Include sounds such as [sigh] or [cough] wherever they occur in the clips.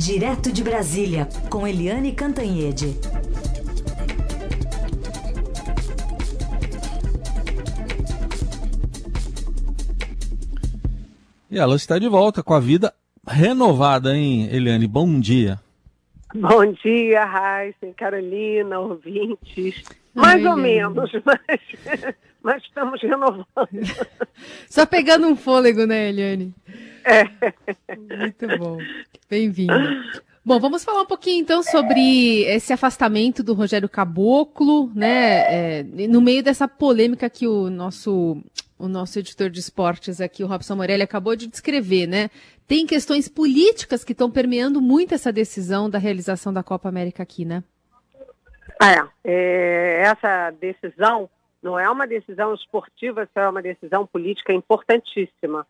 Direto de Brasília, com Eliane Cantanhede. E ela está de volta com a vida renovada, hein, Eliane? Bom dia. Bom dia, Raíssa, Carolina, ouvintes. Mais Ai, ou menos, [laughs] mas, mas estamos renovando. Só pegando um fôlego, né, Eliane? É. Muito bom. Bem-vinda. Bom, vamos falar um pouquinho então sobre esse afastamento do Rogério Caboclo, né? É, no meio dessa polêmica que o nosso o nosso editor de esportes aqui, o Robson Morelli, acabou de descrever, né? Tem questões políticas que estão permeando muito essa decisão da realização da Copa América aqui, né? É, é essa decisão não é uma decisão esportiva, é uma decisão política importantíssima,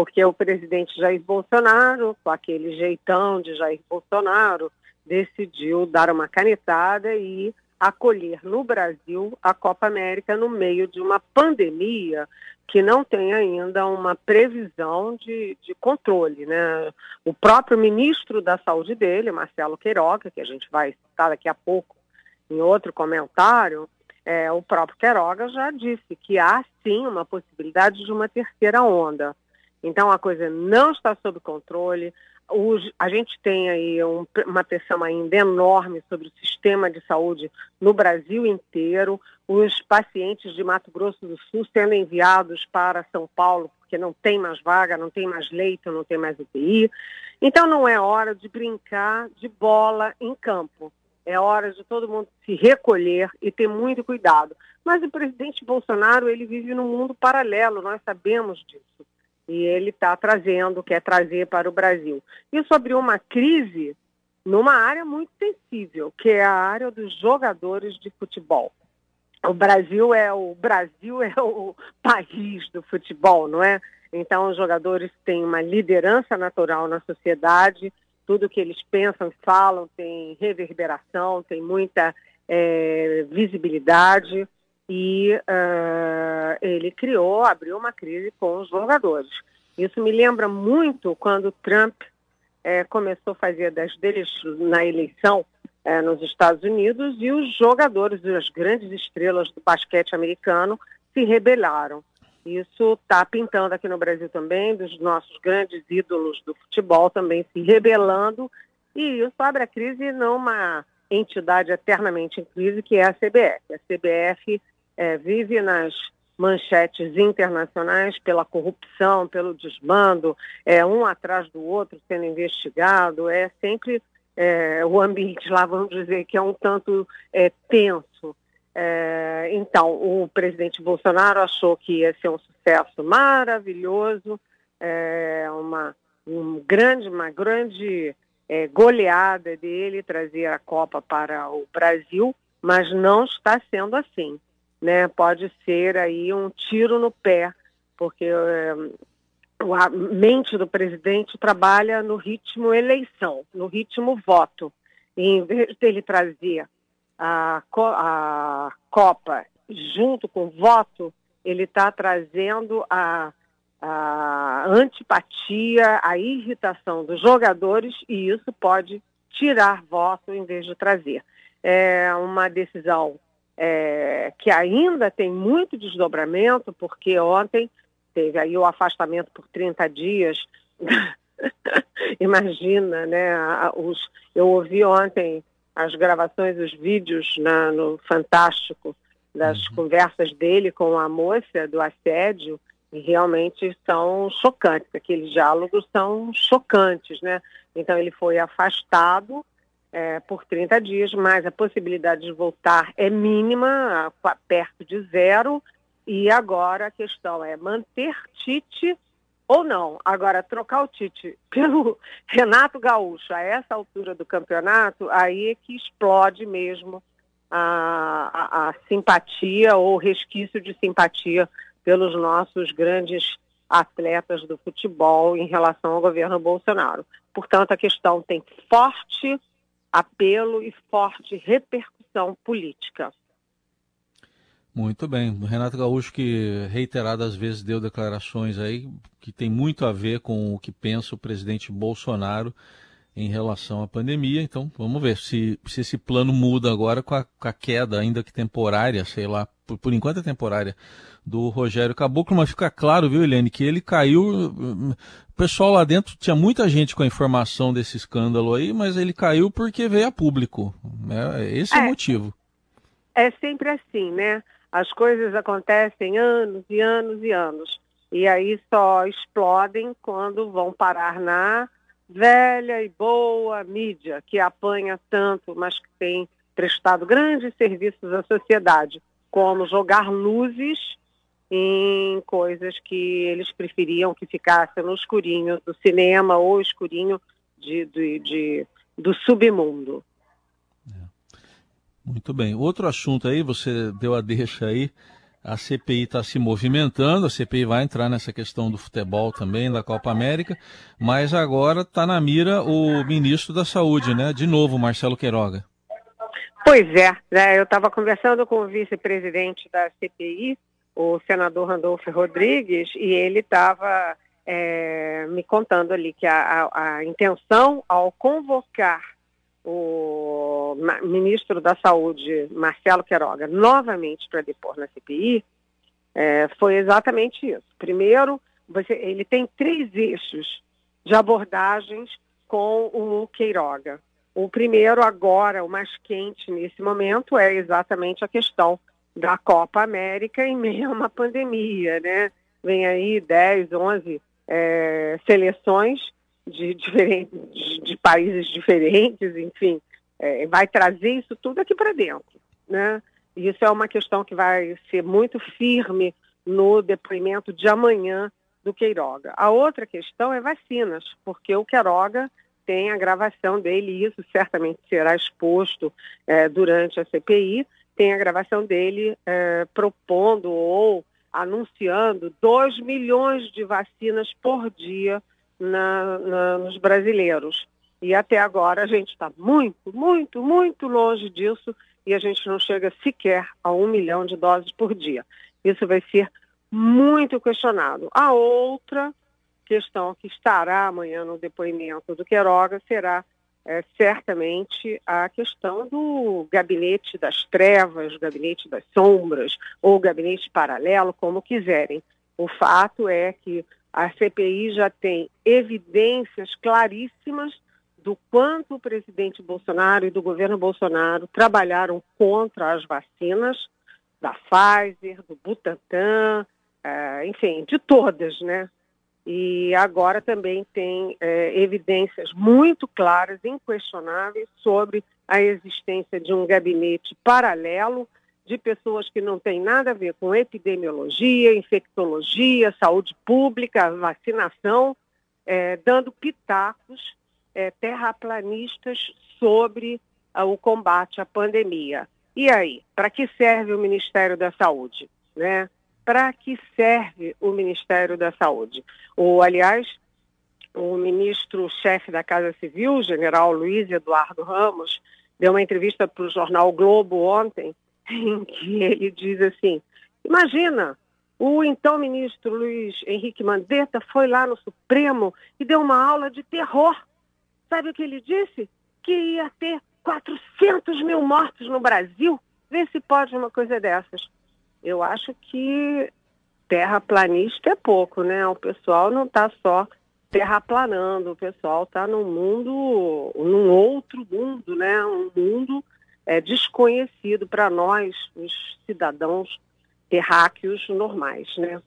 porque o presidente Jair Bolsonaro, com aquele jeitão de Jair Bolsonaro, decidiu dar uma canetada e acolher no Brasil a Copa América no meio de uma pandemia que não tem ainda uma previsão de, de controle. Né? O próprio ministro da Saúde dele, Marcelo Queiroga, que a gente vai citar daqui a pouco em outro comentário, é, o próprio Queiroga já disse que há sim uma possibilidade de uma terceira onda. Então a coisa não está sob controle, os, a gente tem aí um, uma pressão ainda enorme sobre o sistema de saúde no Brasil inteiro. Os pacientes de Mato Grosso do Sul sendo enviados para São Paulo porque não tem mais vaga, não tem mais leito, não tem mais UTI. Então não é hora de brincar de bola em campo. É hora de todo mundo se recolher e ter muito cuidado. Mas o presidente Bolsonaro, ele vive num mundo paralelo, nós sabemos disso e ele está trazendo, quer trazer para o Brasil. Isso abriu uma crise numa área muito sensível, que é a área dos jogadores de futebol. O Brasil é o Brasil é o país do futebol, não é? Então os jogadores têm uma liderança natural na sociedade, tudo que eles pensam e falam tem reverberação, tem muita é, visibilidade e uh, ele criou, abriu uma crise com os jogadores. Isso me lembra muito quando Trump é, começou a fazer das deles na eleição é, nos Estados Unidos e os jogadores, as grandes estrelas do basquete americano, se rebelaram. Isso está pintando aqui no Brasil também, dos nossos grandes ídolos do futebol também se rebelando, e isso abre a crise numa entidade eternamente em crise, que é a CBF. A CBF é, vive nas manchetes internacionais pela corrupção, pelo desmando, é, um atrás do outro sendo investigado, é sempre é, o ambiente lá, vamos dizer, que é um tanto é, tenso. É, então, o presidente Bolsonaro achou que ia ser um sucesso maravilhoso, é, uma, um grande, uma grande é, goleada dele trazer a Copa para o Brasil, mas não está sendo assim né, pode ser aí um tiro no pé, porque é, a mente do presidente trabalha no ritmo eleição, no ritmo voto. E em vez dele trazer a, a Copa junto com o voto, ele está trazendo a, a antipatia, a irritação dos jogadores e isso pode tirar voto em vez de trazer. É uma decisão é, que ainda tem muito desdobramento, porque ontem teve aí o afastamento por 30 dias. [laughs] Imagina, né? Os, eu ouvi ontem as gravações, os vídeos na, no Fantástico das uhum. conversas dele com a moça do assédio e realmente são chocantes. Aqueles diálogos são chocantes, né? Então ele foi afastado é, por 30 dias, mas a possibilidade de voltar é mínima, perto de zero. E agora a questão é manter Tite ou não. Agora, trocar o Tite pelo [laughs] Renato Gaúcho a essa altura do campeonato, aí é que explode mesmo a, a, a simpatia ou resquício de simpatia pelos nossos grandes atletas do futebol em relação ao governo Bolsonaro. Portanto, a questão tem forte apelo e forte repercussão política. Muito bem. O Renato Gaúcho, que reiteradas vezes deu declarações aí que tem muito a ver com o que pensa o presidente Bolsonaro em relação à pandemia. Então, vamos ver se, se esse plano muda agora com a, com a queda, ainda que temporária, sei lá, por, por enquanto é temporária, do Rogério Caboclo, mas fica claro, viu, Helene, que ele caiu. O pessoal lá dentro tinha muita gente com a informação desse escândalo aí, mas ele caiu porque veio a público. Né? Esse é, é o motivo. É sempre assim, né? As coisas acontecem anos e anos e anos. E aí só explodem quando vão parar na velha e boa mídia, que apanha tanto, mas que tem prestado grandes serviços à sociedade, como jogar luzes em coisas que eles preferiam que ficassem no escurinho do cinema ou escurinho de, de, de do submundo. É. Muito bem. Outro assunto aí, você deu a deixa aí, a CPI está se movimentando, a CPI vai entrar nessa questão do futebol também, da Copa América, mas agora está na mira o ministro da Saúde, né? De novo, Marcelo Queiroga. Pois é, né? eu estava conversando com o vice-presidente da CPI, o senador Randolfo Rodrigues, e ele estava é, me contando ali que a, a, a intenção ao convocar o ministro da Saúde, Marcelo Queiroga, novamente para depor na CPI, é, foi exatamente isso. Primeiro, você, ele tem três eixos de abordagens com o Queiroga. O primeiro, agora, o mais quente nesse momento, é exatamente a questão da Copa América em meio a uma pandemia, né? Vem aí 10, 11 é, seleções de, [laughs] diferentes, de países diferentes, enfim, é, vai trazer isso tudo aqui para dentro. Né? Isso é uma questão que vai ser muito firme no depoimento de amanhã do Queiroga. A outra questão é vacinas, porque o Queiroga tem a gravação dele, e isso certamente será exposto é, durante a CPI, tem a gravação dele é, propondo ou anunciando 2 milhões de vacinas por dia na, na, nos brasileiros. E até agora a gente está muito, muito, muito longe disso e a gente não chega sequer a um milhão de doses por dia. Isso vai ser muito questionado. A outra questão que estará amanhã no depoimento do Queiroga será é, certamente a questão do gabinete das trevas, gabinete das sombras ou gabinete paralelo, como quiserem. O fato é que a CPI já tem evidências claríssimas do quanto o presidente Bolsonaro e do governo Bolsonaro trabalharam contra as vacinas da Pfizer, do Butantan, é, enfim, de todas, né? E agora também tem é, evidências muito claras, inquestionáveis, sobre a existência de um gabinete paralelo de pessoas que não têm nada a ver com epidemiologia, infectologia, saúde pública, vacinação, é, dando pitacos é, terraplanistas sobre ah, o combate à pandemia. E aí, para que serve o Ministério da Saúde? Né? Para que serve o Ministério da Saúde? O, aliás, o ministro-chefe da Casa Civil, general Luiz Eduardo Ramos, deu uma entrevista para o jornal Globo ontem [laughs] em que ele diz assim: imagina, o então ministro Luiz Henrique Mandetta foi lá no Supremo e deu uma aula de terror. Sabe o que ele disse? Que ia ter 400 mil mortos no Brasil. Vê se pode uma coisa dessas. Eu acho que terraplanista é pouco, né? O pessoal não está só terraplanando, o pessoal está num mundo, num outro mundo, né? Um mundo é, desconhecido para nós, os cidadãos terráqueos normais, né?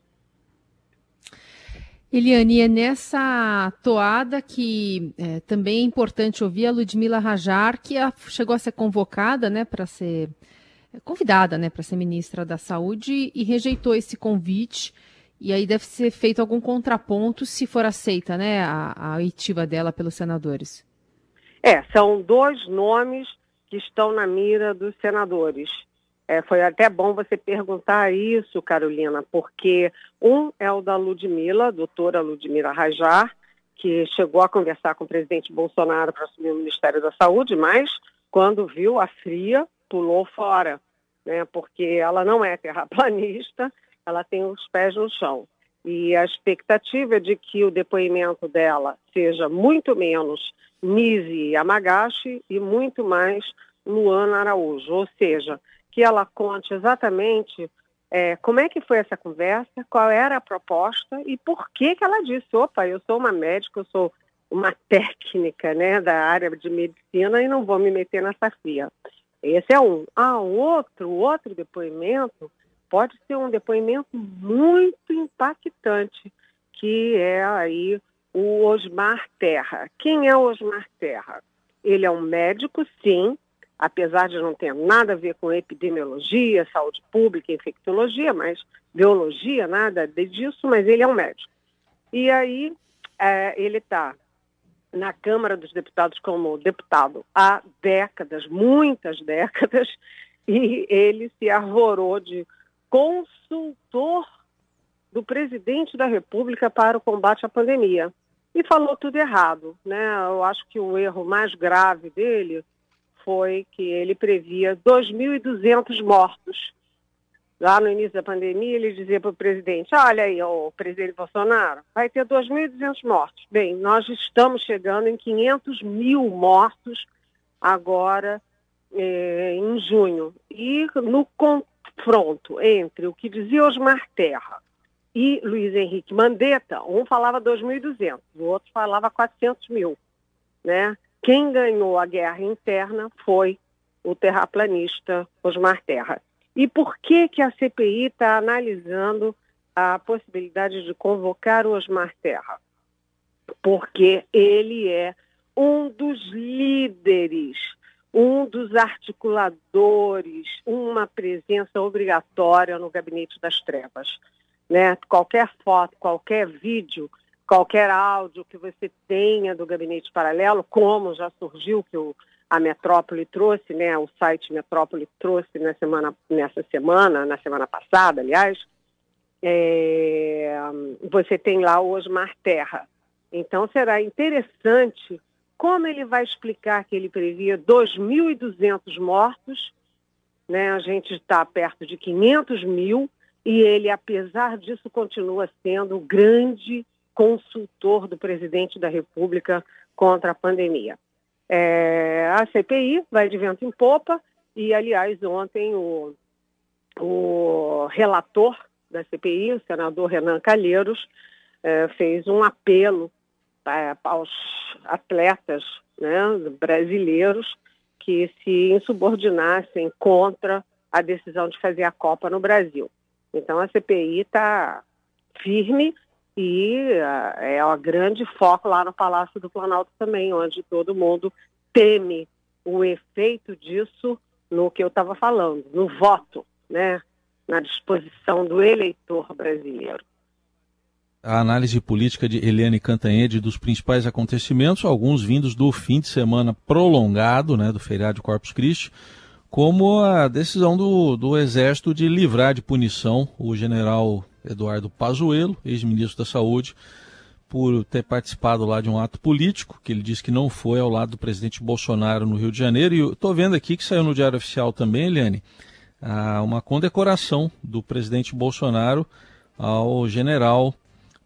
Eliane, é nessa toada que é, também é importante ouvir a Ludmila Rajar, que a, chegou a ser convocada né, para ser convidada né, para ser ministra da Saúde e rejeitou esse convite. E aí deve ser feito algum contraponto se for aceita né, a, a oitiva dela pelos senadores. É, são dois nomes que estão na mira dos senadores. É, foi até bom você perguntar isso, Carolina, porque um é o da Ludmila, doutora Ludmila Rajar, que chegou a conversar com o presidente Bolsonaro para assumir o Ministério da Saúde, mas quando viu a fria, pulou fora, né, porque ela não é terraplanista, [laughs] ela tem os pés no chão. E a expectativa é de que o depoimento dela seja muito menos Nise Yamagashi e muito mais Luana Araújo, ou seja, que ela conte exatamente é, como é que foi essa conversa, qual era a proposta e por que, que ela disse, opa, eu sou uma médica, eu sou uma [laughs] técnica né, da área de medicina e não vou me meter nessa fria. Esse é um. Ah, outro, outro depoimento pode ser um depoimento muito impactante, que é aí o Osmar Terra. Quem é o Osmar Terra? Ele é um médico, sim, apesar de não ter nada a ver com epidemiologia, saúde pública, infectologia, mas biologia, nada disso, mas ele é um médico. E aí é, ele está na Câmara dos Deputados como deputado há décadas, muitas décadas, [laughs] e ele se arvorou de consultor do presidente da República para o combate à pandemia. E falou tudo errado. Né? Eu acho que o erro mais grave dele foi que ele previa 2.200 mortos lá no início da pandemia, ele dizia para o presidente, olha aí, o presidente Bolsonaro, vai ter 2.200 mortos. Bem, nós estamos chegando em 500 mil mortos agora eh, em junho. E no confronto entre o que dizia Osmar Terra e Luiz Henrique Mandetta, um falava 2.200, o outro falava 400 mil. Né? Quem ganhou a guerra interna foi o terraplanista Osmar Terra. E por que, que a CPI está analisando a possibilidade de convocar o Osmar Terra? Porque ele é um dos líderes, um dos articuladores, uma presença obrigatória no Gabinete das Trevas. Né? Qualquer foto, qualquer vídeo, qualquer áudio que você tenha do Gabinete Paralelo, como já surgiu que o a Metrópole trouxe, né, o site Metrópole trouxe na semana, nessa semana, na semana passada, aliás, é, você tem lá o Osmar Terra. Então será interessante como ele vai explicar que ele previa 2.200 mortos, né, a gente está perto de 500 mil, e ele, apesar disso, continua sendo o grande consultor do presidente da República contra a pandemia. É, a CPI vai de vento em popa e, aliás, ontem o, o relator da CPI, o senador Renan Calheiros, é, fez um apelo é, aos atletas né, brasileiros que se insubordinassem contra a decisão de fazer a Copa no Brasil. Então a CPI está firme e uh, é o grande foco lá no Palácio do Planalto também, onde todo mundo teme o efeito disso no que eu estava falando, no voto, né, na disposição do eleitor brasileiro. A análise política de Eliane Cantanhede dos principais acontecimentos, alguns vindos do fim de semana prolongado, né, do feriado de Corpus Christi, como a decisão do, do Exército de livrar de punição o general Eduardo Pazuello, ex-ministro da Saúde, por ter participado lá de um ato político, que ele disse que não foi ao lado do presidente Bolsonaro no Rio de Janeiro. E estou vendo aqui que saiu no Diário Oficial também, Eliane, uma condecoração do presidente Bolsonaro ao general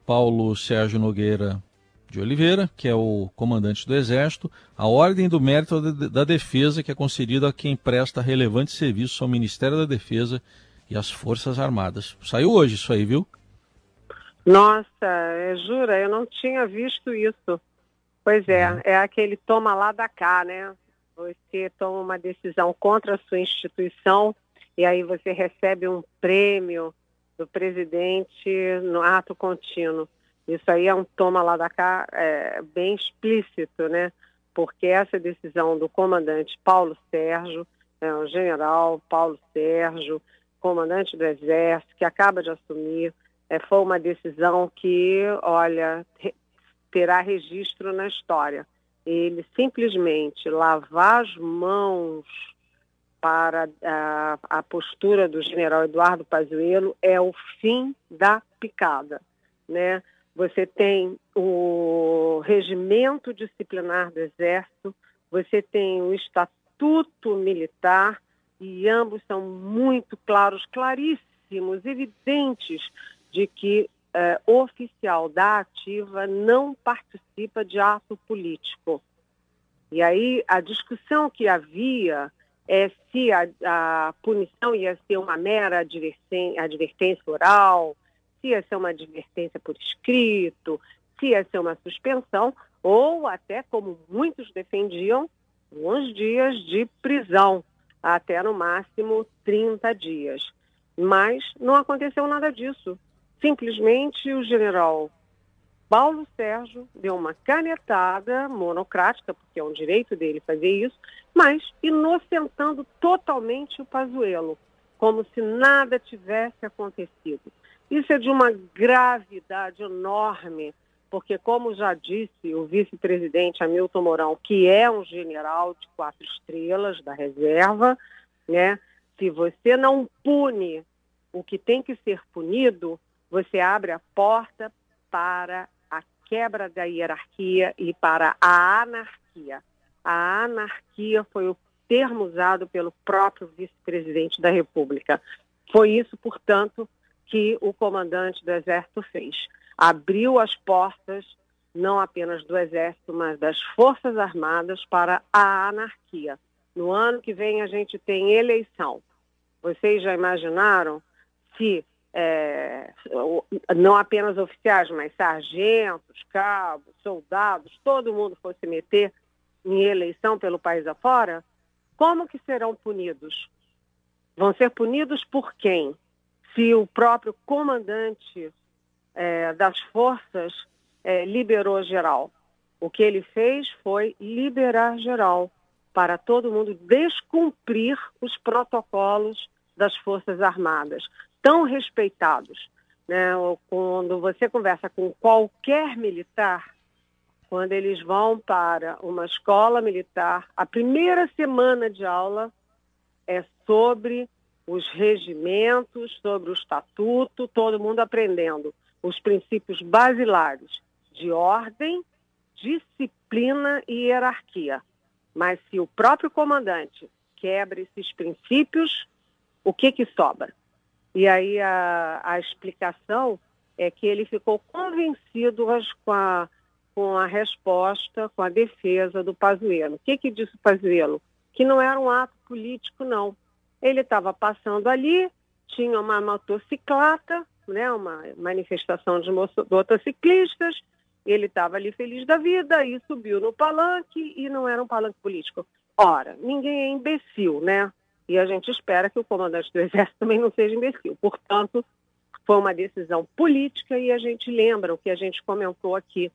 Paulo Sérgio Nogueira de Oliveira, que é o comandante do Exército, a Ordem do Mérito da Defesa, que é concedida a quem presta relevante serviço ao Ministério da Defesa e as Forças Armadas. Saiu hoje isso aí, viu? Nossa, é, jura, eu não tinha visto isso. Pois é, uhum. é aquele toma lá da cá, né? Você toma uma decisão contra a sua instituição e aí você recebe um prêmio do presidente no ato contínuo. Isso aí é um toma lá da cá é, bem explícito, né? Porque essa decisão do comandante Paulo Sérgio, é, o general Paulo Sérgio, comandante do Exército, que acaba de assumir, é, foi uma decisão que, olha, terá registro na história. Ele simplesmente lavar as mãos para a, a postura do general Eduardo Pazuello é o fim da picada, né? Você tem o regimento disciplinar do Exército, você tem o Estatuto Militar, e ambos são muito claros, claríssimos, evidentes de que é, oficial da ativa não participa de ato político. E aí a discussão que havia é se a, a punição ia ser uma mera advertência oral, se ia ser uma advertência por escrito, se ia ser uma suspensão, ou até, como muitos defendiam, uns dias de prisão, até no máximo 30 dias. Mas não aconteceu nada disso. Simplesmente o general Paulo Sérgio deu uma canetada monocrática, porque é um direito dele fazer isso, mas inocentando totalmente o Pazuello, como se nada tivesse acontecido. Isso é de uma gravidade enorme, porque, como já disse o vice-presidente Hamilton Mourão, que é um general de quatro estrelas da reserva, né? Se você não pune o que tem que ser punido, você abre a porta para a quebra da hierarquia e para a anarquia. A anarquia foi o termo usado pelo próprio vice-presidente da República. Foi isso, portanto, que o comandante do Exército fez. Abriu as portas, não apenas do Exército, mas das Forças Armadas para a anarquia. No ano que vem a gente tem eleição. Vocês já imaginaram se é, não apenas oficiais, mas sargentos, cabos, soldados, todo mundo fosse meter em eleição pelo país afora, como que serão punidos? Vão ser punidos por quem? Se o próprio comandante é, das forças é, liberou geral. O que ele fez foi liberar geral para todo mundo descumprir os protocolos das Forças Armadas tão respeitados. Né? Quando você conversa com qualquer militar, quando eles vão para uma escola militar, a primeira semana de aula é sobre os regimentos, sobre o estatuto, todo mundo aprendendo os princípios basilares de ordem, disciplina e hierarquia. Mas se o próprio comandante quebra esses princípios, o que que sobra? E aí a, a explicação é que ele ficou convencido com a, com a resposta, com a defesa do Pazuello. O que, que disse o Pazuello? Que não era um ato político, não. Ele estava passando ali, tinha uma motocicleta, né, uma manifestação de motociclistas, ele estava ali feliz da vida e subiu no palanque e não era um palanque político. Ora, ninguém é imbecil, né? E a gente espera que o comandante do [laughs] Exército também não seja imbecil. Portanto, foi uma decisão política e a gente lembra o que a gente comentou aqui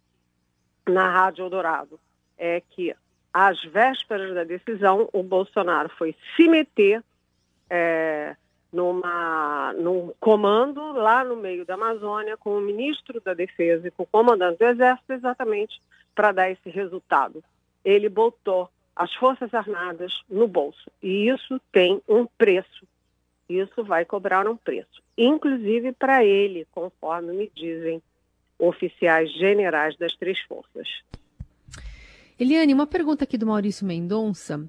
na Rádio Eldorado, é que às vésperas da decisão, o Bolsonaro foi se meter é, numa, num comando lá no meio da Amazônia com o ministro da Defesa e com o comandante do Exército exatamente para dar esse resultado. Ele botou as Forças Armadas no bolso. E isso tem um preço. Isso vai cobrar um preço, inclusive para ele, conforme me dizem oficiais generais das três forças. Eliane, uma pergunta aqui do Maurício Mendonça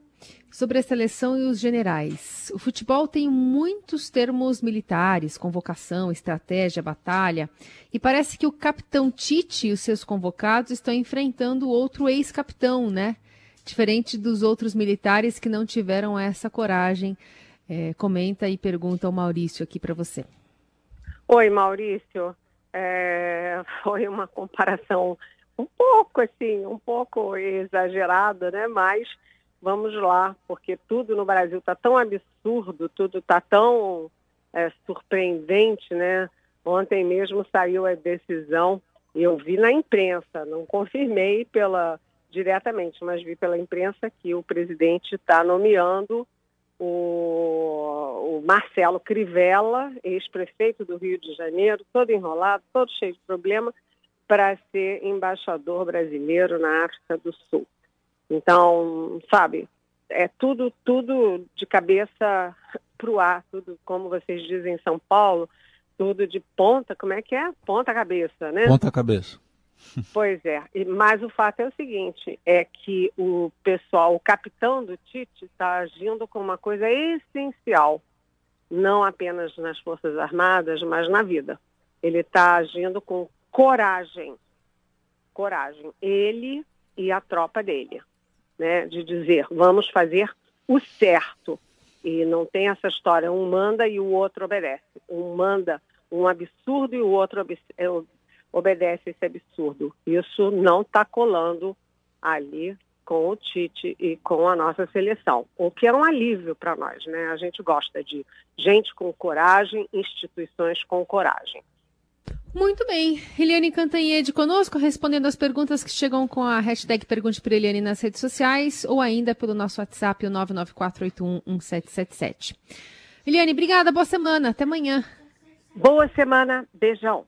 sobre a seleção e os generais. O futebol tem muitos termos militares, convocação, estratégia, batalha, e parece que o capitão Tite e os seus convocados estão enfrentando outro ex-capitão, né? diferente dos outros militares que não tiveram essa coragem. É, comenta e pergunta ao Maurício aqui para você. Oi, Maurício. É, [laughs] foi uma comparação um pouco assim, um pouco exagerada, né? Mas vamos lá, porque tudo no Brasil está tão absurdo, tudo está tão é, surpreendente, né? Ontem mesmo saiu a decisão, eu vi na imprensa, não confirmei pela diretamente, mas vi pela imprensa que o presidente está nomeando o, o, Marcelo Crivella, ex-prefeito do Rio de Janeiro, todo enrolado, todo cheio de problema, para ser embaixador brasileiro na África do Sul. Então, sabe, é tudo, tudo de cabeça para o ar, tudo, como vocês dizem em São Paulo, tudo de ponta, como é que é? Ponta cabeça, né? Ponta cabeça. [laughs] Pois é, mas o fato é o seguinte, é que o pessoal, o capitão do Tite está agindo com uma coisa essencial, não apenas nas Forças Armadas, mas na vida. Ele está agindo com coragem. Coragem. Ele e a tropa dele. Né? De dizer, vamos fazer o certo. E não tem essa história, um manda e o outro obedece. Um manda um absurdo e o outro é, obedece esse absurdo. Isso não está colando ali com o Tite e com a nossa seleção, o que é um alívio para nós, né? A gente gosta de gente com coragem, instituições com coragem. Muito bem. Eliane Cantanhede conosco, respondendo as perguntas que chegam com a hashtag Pergunte para Eliane nas redes sociais ou ainda pelo nosso WhatsApp, o 994811777. Eliane, obrigada, boa semana, até amanhã. Boa semana, beijão.